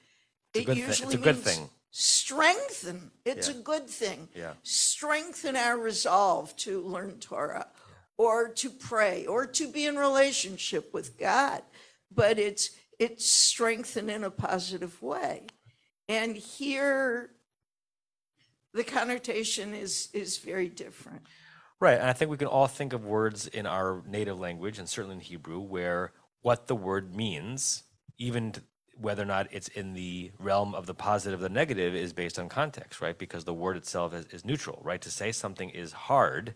S2: It's
S7: it
S2: thing.
S7: usually
S2: It's a good
S7: means
S2: thing.
S7: Strengthen. It's
S2: Yeah.
S7: a good thing.
S2: Yeah.
S7: Strengthen our resolve to learn Torah, or to pray, or to be in relationship with God. But it's it's strengthened in a positive way, and here the connotation is is very different.
S2: Right. And I think we can all think of words in our native language and certainly in Hebrew where what the word means, even whether or not it's in the realm of the positive or the negative, is based on context, right? Because the word itself is, is neutral, right? To say something is hard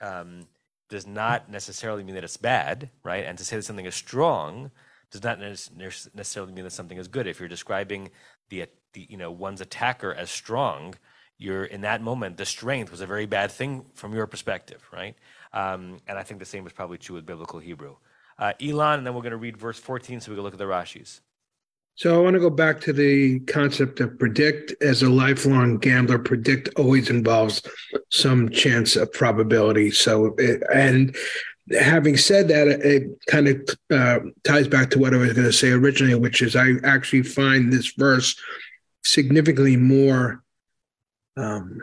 S2: um, does not necessarily mean that it's bad, right? And to say that something is strong does not nec- nec- necessarily mean that something is good. If you're describing the, the you know one's attacker as strong, you're in that moment the strength was a very bad thing from your perspective, right? Um, and I think the same is probably true with biblical Hebrew. Uh, Elon, and then we're going to read verse 14 so we can look at the Rashis.
S13: So I want to go back to the concept of predict. As a lifelong gambler, predict always involves some chance of probability. So, it, and having said that, it, kind of uh, ties back to what I was going to say originally, which is I actually find this verse significantly more um,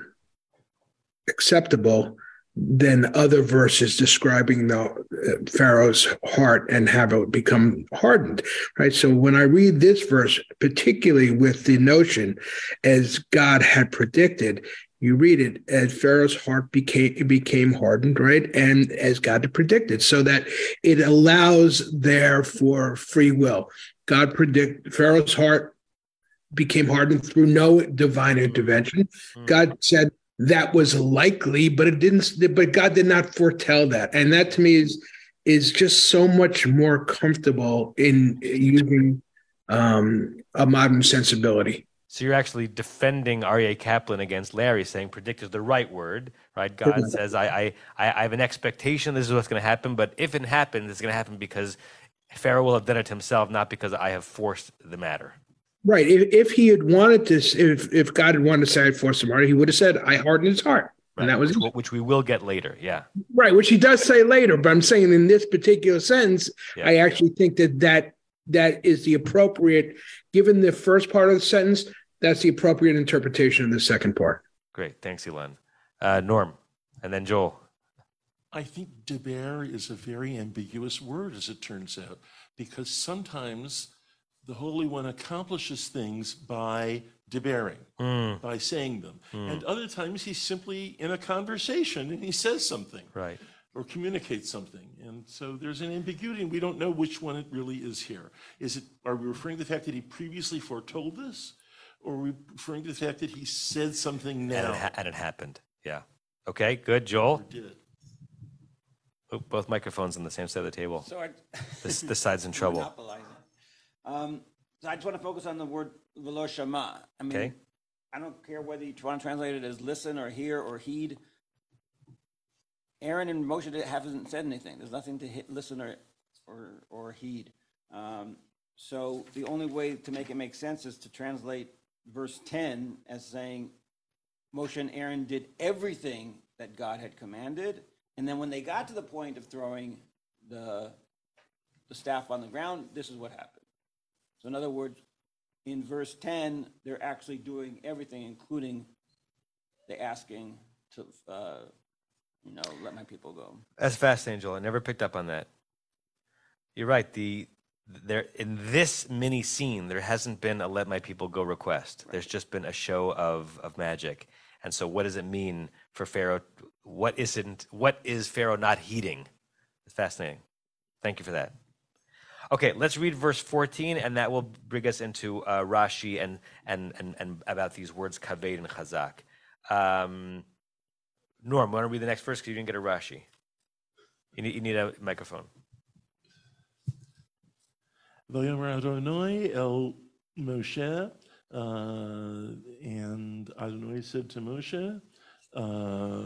S13: acceptable than other verses describing the uh, Pharaoh's heart and have it become hardened, right? So when I read this verse, particularly with the notion as God had predicted, you read it as Pharaoh's heart became became hardened, right? And as God had predicted, so that it allows there for free will. God predict Pharaoh's heart became hardened through no divine intervention. God said that was likely, but it didn't. But God did not foretell that, and that to me is is just so much more comfortable in using um, a modern sensibility.
S2: So you're actually defending Aryeh Kaplan against Larry, saying predict is the right word, right? God says, I, I, I I have an expectation this is what's going to happen, but if it happens, it's going to happen because Pharaoh will have done it himself, not because I have forced the matter.
S13: Right. If, if he had wanted to, if if God had wanted to say I forced him heart, he would have said I hardened his heart, and that was
S2: which, which we will get later. Yeah.
S13: right. Which he does say later, but I'm saying in this particular sentence,
S2: Yeah.
S13: I actually think that that that is the appropriate, given the first part of the sentence, that's the appropriate interpretation of the second part.
S2: Great. Thanks, Elon. Uh, Norm, and then Joel.
S6: I think deber is a very ambiguous word, as it turns out, because sometimes the Holy One accomplishes things by debering,
S2: Mm.
S6: by saying them.
S2: Mm.
S6: And other times he's simply in a conversation and he says something
S2: Right.
S6: or communicates something. And so there's an ambiguity, and we don't know which one it really is here. Is it, are we referring to the fact that he previously foretold this? Or are we referring to the fact that he said something
S2: And
S6: now?
S2: it, ha- and it happened. Yeah. Okay, good. Joel?
S6: did.
S2: Oh, both microphones on the same side of the table.
S8: So I,
S2: This, this side's in trouble.
S8: Um, so I just want to focus on the word velo shama. I mean,
S2: Okay.
S8: I don't care whether you want to translate it as listen or hear or heed. Aaron and Moshe haven't said anything. There's nothing to hit, listen or, or, or heed. Um, so the only way to make it make sense is to translate verse 10 as saying Moshe and Aaron did everything that God had commanded. And then when they got to the point of throwing the, the staff on the ground, this is what happened. So, in other words, in verse 10, they're actually doing everything, including the asking to, uh, you know, let my people go.
S2: That's fascinating, Joel. I never picked up on that. You're right. The there in this mini scene, there hasn't been a "Let my people go" request. There's just been a show of of magic. And so, what does it mean for Pharaoh? What isn't? What is Pharaoh not heeding? It's fascinating. Thank you for that. Okay, let's read verse 14, and that will bring us into uh, Rashi and, and and and about these words kaved and chazak. Um, Norm, want to read the next verse because you didn't get a Rashi. You need, you need a microphone.
S6: Vayomer Adonai el Moshe, uh, and Adonai said to Moshe, uh,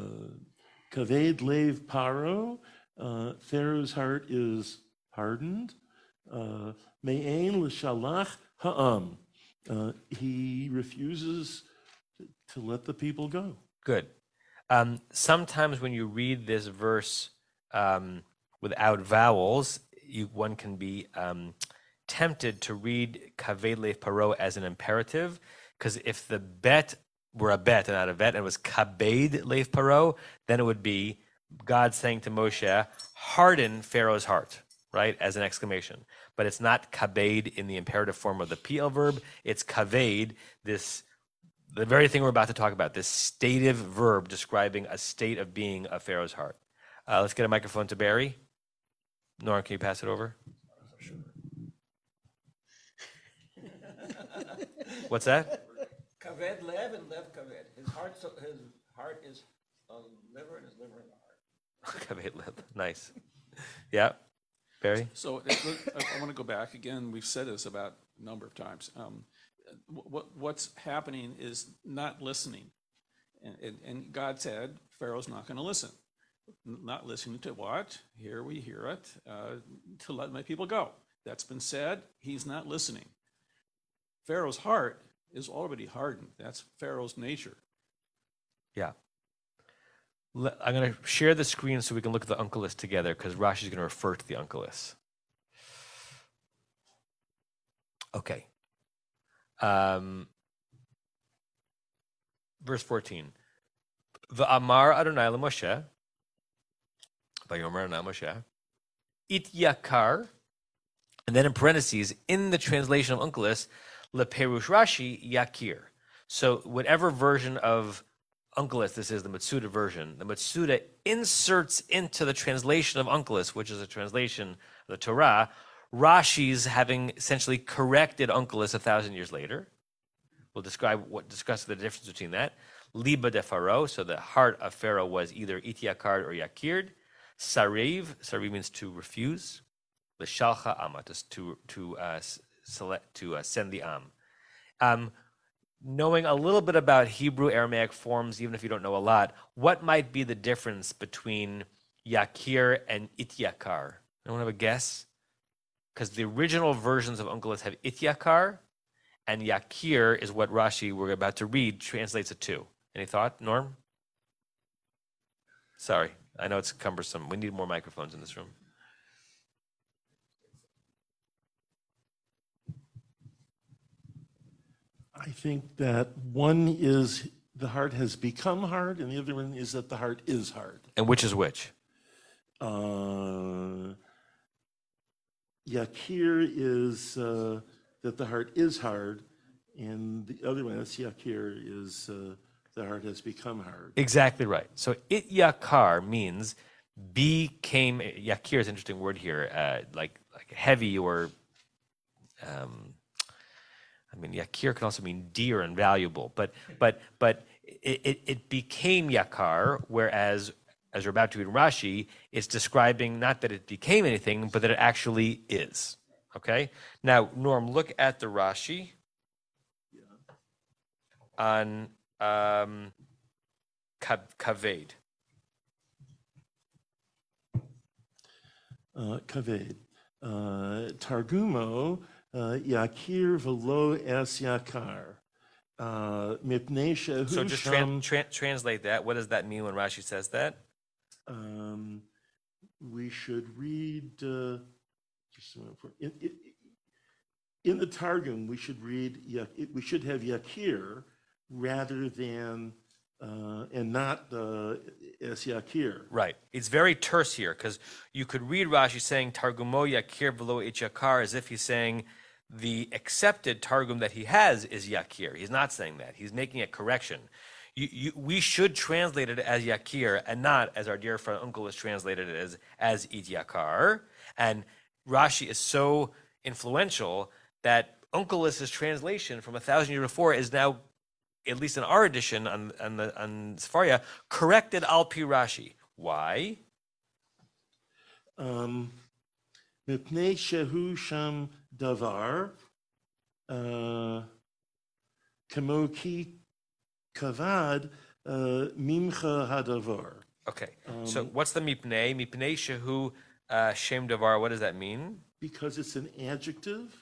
S6: Kaved lev paro, uh, Pharaoh's heart is hardened. Me'ain l'shalach ha'am. Uh, he refuses to let the people go.
S2: Good. Um, sometimes when you read this verse um, without vowels, you, one can be um, tempted to read kaved paro as an imperative, because if the bet were a bet and not a vet, and it was kabed lev paro, then it would be God saying to Moshe, harden Pharaoh's heart, right, as an exclamation. But it's not kabed in the imperative form of the piel verb. It's kaved, this the very thing we're about to talk about, this stative verb describing a state of being of Pharaoh's heart. Uh, let's get a microphone to Barry. Nora, can you pass it over? What's that?
S8: Kaved lev and lev kaved. His heart, so his heart is a liver, and his liver is a heart.
S2: Kaved lev. Nice. Yeah. Barry?
S3: So uh, I, I want to go back again. We've said this about a number of times. Um, what, what's happening is not listening. And, and, and God said, Pharaoh's not going to listen. Not listening to what? Here we hear it, uh, to let my people go. That's been said. He's not listening. Pharaoh's heart is already hardened. That's Pharaoh's nature.
S2: Yeah. I'm going to share the screen so we can look at the Onkelos together because Rashi is going to refer to the Onkelos. Okay. Um, verse 14. The Amar Adonai Moshe, Vayomer Adonai Moshe, It Yakar, and then in parentheses, in the translation of Onkelos, Leperush Rashi, Yakir. So whatever version of Onkelos this is, the Metsudah version, the Metsudah inserts into the translation of Onkelos, which is a translation of the Torah, Rashi's having essentially corrected Onkelos a thousand years later. We'll describe what discuss the difference between that. Liba de Pharaoh, so the heart of Pharaoh was either Itiakard or Yakird. Sariv, Sariv means to refuse. The Shalcha Amma, to to uh, select to uh, send the Am. Um, knowing a little bit about Hebrew Aramaic forms, even if you don't know a lot, what might be the difference between Yakir and Ityakar? Anyone have a guess? Because the original versions of Onkelos have Ityakar, and Yakir is what Rashi, we're about to read, translates it to. Any thought, Norm? Sorry, I know it's cumbersome. We need more microphones in this room.
S6: I think that one is the heart has become hard, and the other one is that the heart is hard.
S2: And which is which?
S6: Uh, Yakir is uh, that the heart is hard, and the other one, that's Yakir, is uh, the heart has become hard.
S2: Exactly right. So it yakar means became yakir is an interesting word here, uh, like like heavy or um, I mean yakir can also mean dear and valuable, but but but it, it, it became yakar, whereas as we're about to read in Rashi, it's describing not that it became anything, but that it actually is. Okay? Now, Norm, look at the Rashi on um, Kaved.
S6: Uh, Kaved. Uh, Targumo, Yakir velo es Yakar. Uh, Mipnei shehu
S2: So just
S6: sham-
S2: tran- tran- translate that. What does that mean when Rashi says that?
S6: um, we should read uh, just a minute, in, in, in the Targum. We should read we should have Yakir rather than uh, and not uh, as Yakir.
S2: Right. It's very terse here because you could read Rashi saying Targumo Yakir velo Yakar as if he's saying the accepted Targum that he has is Yakir. He's not saying that. He's making a correction. You, you, we should translate it as Yakir and not as our dear friend uncle has translated it as as It Yakar. And Rashi is so influential that Onkelos's translation from a thousand years before is now, at least in our edition on, on the on Sefaria, corrected al pi Rashi. Why?
S6: Um, Davar uh, kamo ki kavad uh, mimcha hadavar.
S2: Okay. so
S6: Um,
S2: what's the mipnei? Mipnei shehu uh, shem davar. What does that mean?
S6: Because it's an adjective?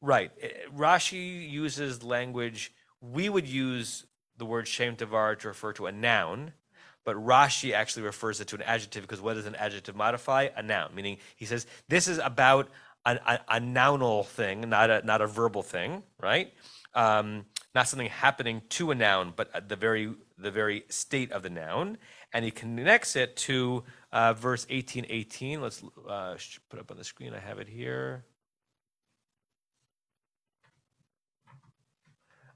S2: Right. Eh, Rashi uses language. We would use the word shem davar to refer to a noun, but Rashi actually refers it to an adjective because what does an adjective modify? A noun. Meaning he says this is about a, a, a nounal thing, not a not a verbal thing, right? Um, not something happening to a noun, but the very the very state of the noun, and he connects it to uh, verse eighteen eighteen. Let's uh, put up on the screen. I have it here.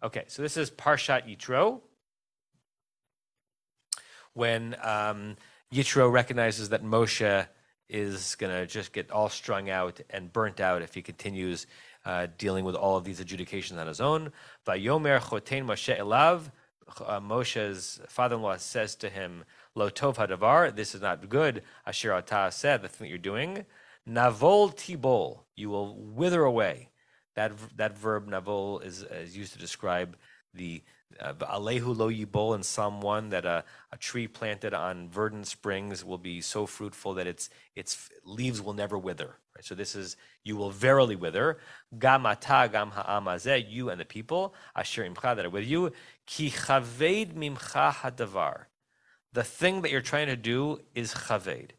S2: Okay, so this is Parshat Yitro. When um, Yitro recognizes that Moshe is going to just get all strung out and burnt out if he continues uh, dealing with all of these adjudications on his own. Moshe elav. Uh, Moshe's father-in-law says to him, "Lo tov hadavar. This is not good." Asher atah said, "The thing that you're doing, navol tibol. You will wither away." That that verb navol is, is used to describe the uh, alehu lo yibol in Psalm one that a, a tree planted on verdant springs will be so fruitful that its its leaves will never wither. Right? So this is you will verily wither. Gam ata gam you and the people asher imcha that are with you. Ki chaved mimcha hadavar. The thing that you're trying to do is chaved.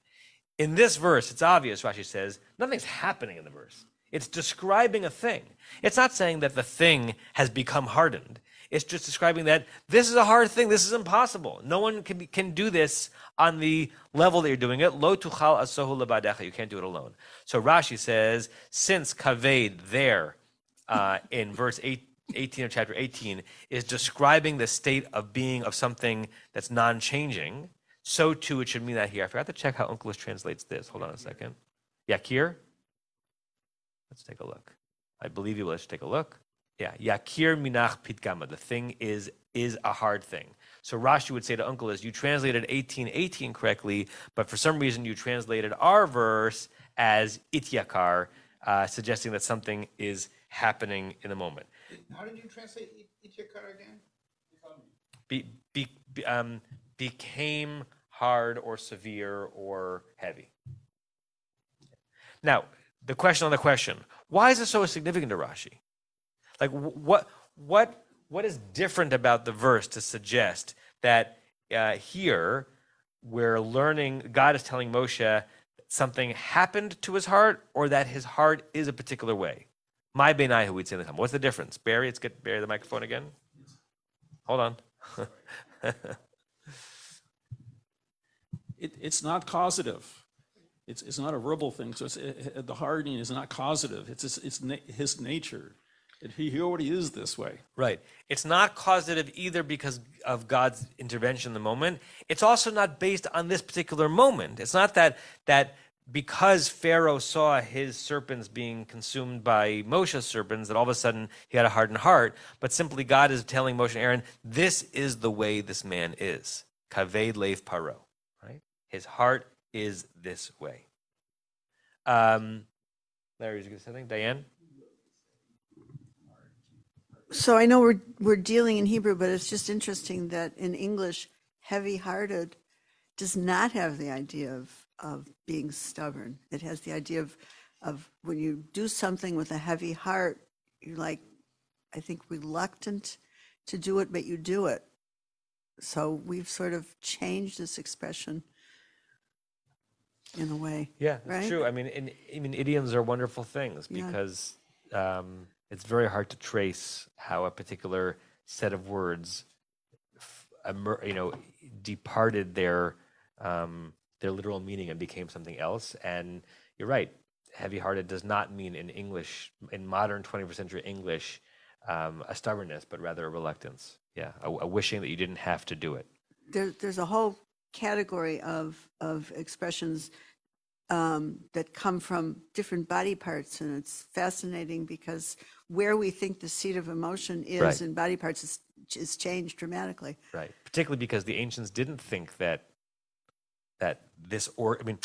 S2: In this verse, it's obvious, Rashi says, nothing's happening in the verse. It's describing a thing. It's not saying that the thing has become hardened. It's just describing that this is a hard thing. This is impossible. No one can, be, can do this on the level that you're doing it. Lo tuchal asohu lebadecha. You can't do it alone. So Rashi says, since kaved there uh, in verse 8, 18 of chapter 18 is describing the state of being of something that's non-changing, so too it should mean that here. I forgot to check how Onkelos translates this. Hold on a second. Yakir? Let's take a look. I believe you. Let's take a look. Yeah, Yakir minach pitgama. The thing is is a hard thing. So Rashi would say to Onkelos you translated 1818 correctly, but for some reason you translated our verse as ityakar, uh, suggesting that something is happening in the moment.
S9: How did you translate Ityakar again?
S2: Be, be, be- um, became hard or severe or heavy. Now, the question on the question: Why is this so significant to Rashi? Like, what, what, what is different about the verse to suggest that uh, here we're learning? God is telling Moshe something happened to his heart, or that his heart is a particular way. My benai, who we'd say in the time. What's the difference? Barry, it's get Barry the microphone again. Hold on.
S3: It, it's not causative. It's, it's not a verbal thing. So it, the hardening is not causative. It's, it's, it's na- his nature. He, already is this way.
S2: Right. It's not causative either because of God's intervention in the moment. It's also not based on this particular moment. It's not that that because Pharaoh saw his serpents being consumed by Moshe's serpents that all of a sudden he had a hardened heart, but simply God is telling Moshe and Aaron, this is the way this man is. Kaved lev paro. Right? His heart is this way. Um, Larry, you going to say something? Diane?
S12: So I know we're we're dealing in Hebrew, but it's just interesting that in English, heavy-hearted does not have the idea of of being stubborn. It has the idea of of when you do something with a heavy heart, you're like, I think reluctant to do it, but you do it. So we've sort of changed this expression in a way.
S2: Yeah, that's
S12: right?
S2: true. I mean, in, I mean, idioms are wonderful things
S12: Yeah.
S2: because um, it's very hard to trace how a particular set of words, you know, departed their um, their literal meaning and became something else. And you're right. Heavy-hearted does not mean in English, in modern 21st century English, um, a stubbornness, but rather a reluctance. Yeah, a, a wishing that you didn't have to do it.
S12: there, there's a whole category of of expressions um, that come from different body parts, and it's fascinating because where we think the seat of emotion is
S2: Right.
S12: in body parts is, is changed dramatically.
S2: Right. Particularly because the ancients didn't think that that this or I mean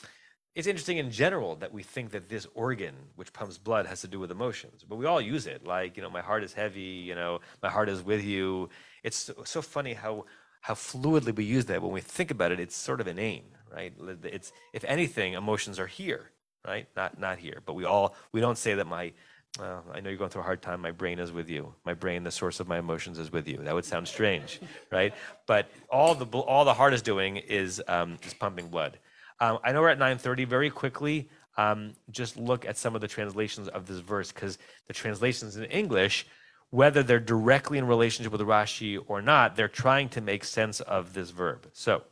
S2: it's interesting in general that we think that this organ, which pumps blood, has to do with emotions, but we all use it. Like, you know, my heart is heavy, you know, my heart is with you. It's so, so funny how how fluidly we use that. When we think about it, it's sort of inane, right? It's if anything, emotions are here, right? Not not here. But we all we don't say that my well, I know you're going through a hard time. My brain is with you. My brain, the source of my emotions, is with you. That would sound strange, right? But all the all the heart is doing is um, is pumping blood. Um, I know we're at 9:30. Very quickly, um, just look at some of the translations of this verse because the translations in English, whether they're directly in relationship with Rashi or not, they're trying to make sense of this verb. So,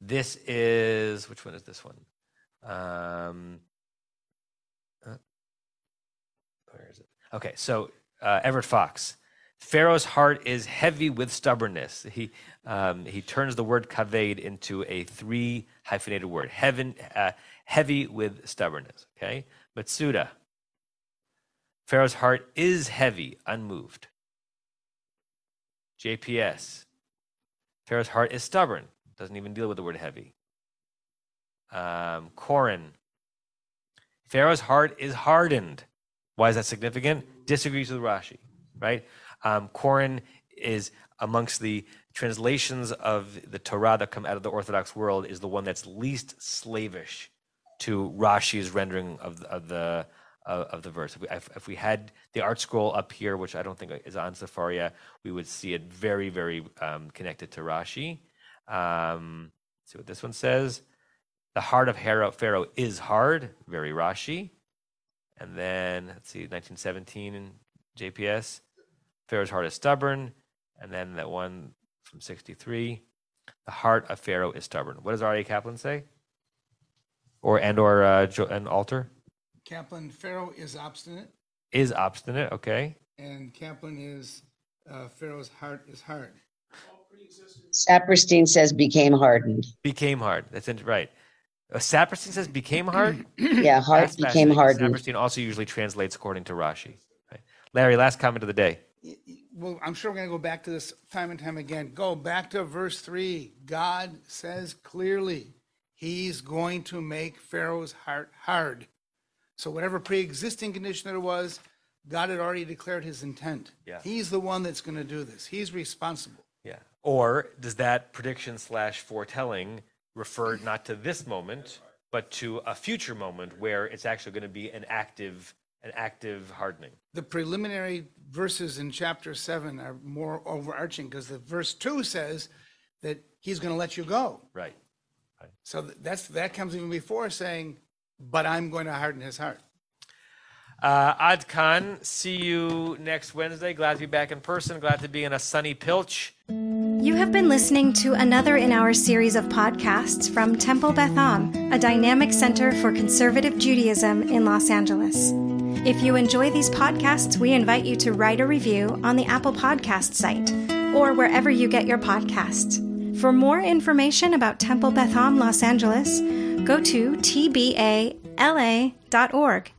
S2: this is which one is this one? Um, uh, where is it? Okay, so uh, Everett Fox. Pharaoh's heart is heavy with stubbornness. He, um, he turns the word kaved into a three hyphenated word, heaven, uh, heavy with stubbornness. Okay? Metsudah. Pharaoh's heart is heavy, unmoved. JPS. Pharaoh's heart is stubborn, doesn't even deal with the word heavy. Um, Koren. Pharaoh's heart is hardened. Why is that significant? Disagrees with Rashi, right? Um, Koren is amongst the translations of the Torah that come out of the Orthodox world is the one that's least slavish to Rashi's rendering of the, of the of the verse. If we, if, if we, had the ArtScroll up here, which I don't think is on Sefaria, we would see it very, very um, connected to Rashi. Um, see what this one says. The heart of Pharaoh is hard, very Rashi. And then, let's see, 1917 in JPS. Pharaoh's heart is stubborn. And then that one from 63, the heart of Pharaoh is stubborn. What does Aryeh Kaplan say? Or and or uh, and Alter?
S9: Kaplan, Pharaoh is obstinate.
S2: Is obstinate, okay.
S9: And Kaplan is uh, Pharaoh's heart is hard.
S10: Sapirstein says became hardened.
S2: Became hard. That's right. Uh, Sapirstein says became hard.
S10: yeah, heart became hard.
S2: Sapirstein also usually translates according to Rashi. Right. Larry, last comment of the day
S9: well, I'm sure we're going to go back to this time and time again. Go back to verse 3. God says clearly he's going to make Pharaoh's heart hard. So, whatever pre existing condition there was, God had already declared his intent.
S2: Yeah.
S9: He's the one that's going to do this, he's responsible.
S2: Yeah. Or does that prediction slash foretelling refer not to this moment, but to a future moment where it's actually going to be an active an active hardening.
S9: The preliminary verses in chapter 7 are more overarching because the verse 2 says that he's going to let you go.
S2: Right.
S9: right. So that's that comes even before saying, but I'm going to harden his heart.
S2: Uh, Ad Khan, see you next Wednesday. Glad to be back in person. Glad to be in a sunny Pilch.
S1: You have been listening to another in our series of podcasts from Temple Beth Am, a dynamic center for conservative Judaism in Los Angeles. If you enjoy these podcasts, we invite you to write a review on the Apple Podcast site or wherever you get your podcasts. For more information about Temple Beth Am Los Angeles, go to tbala.org.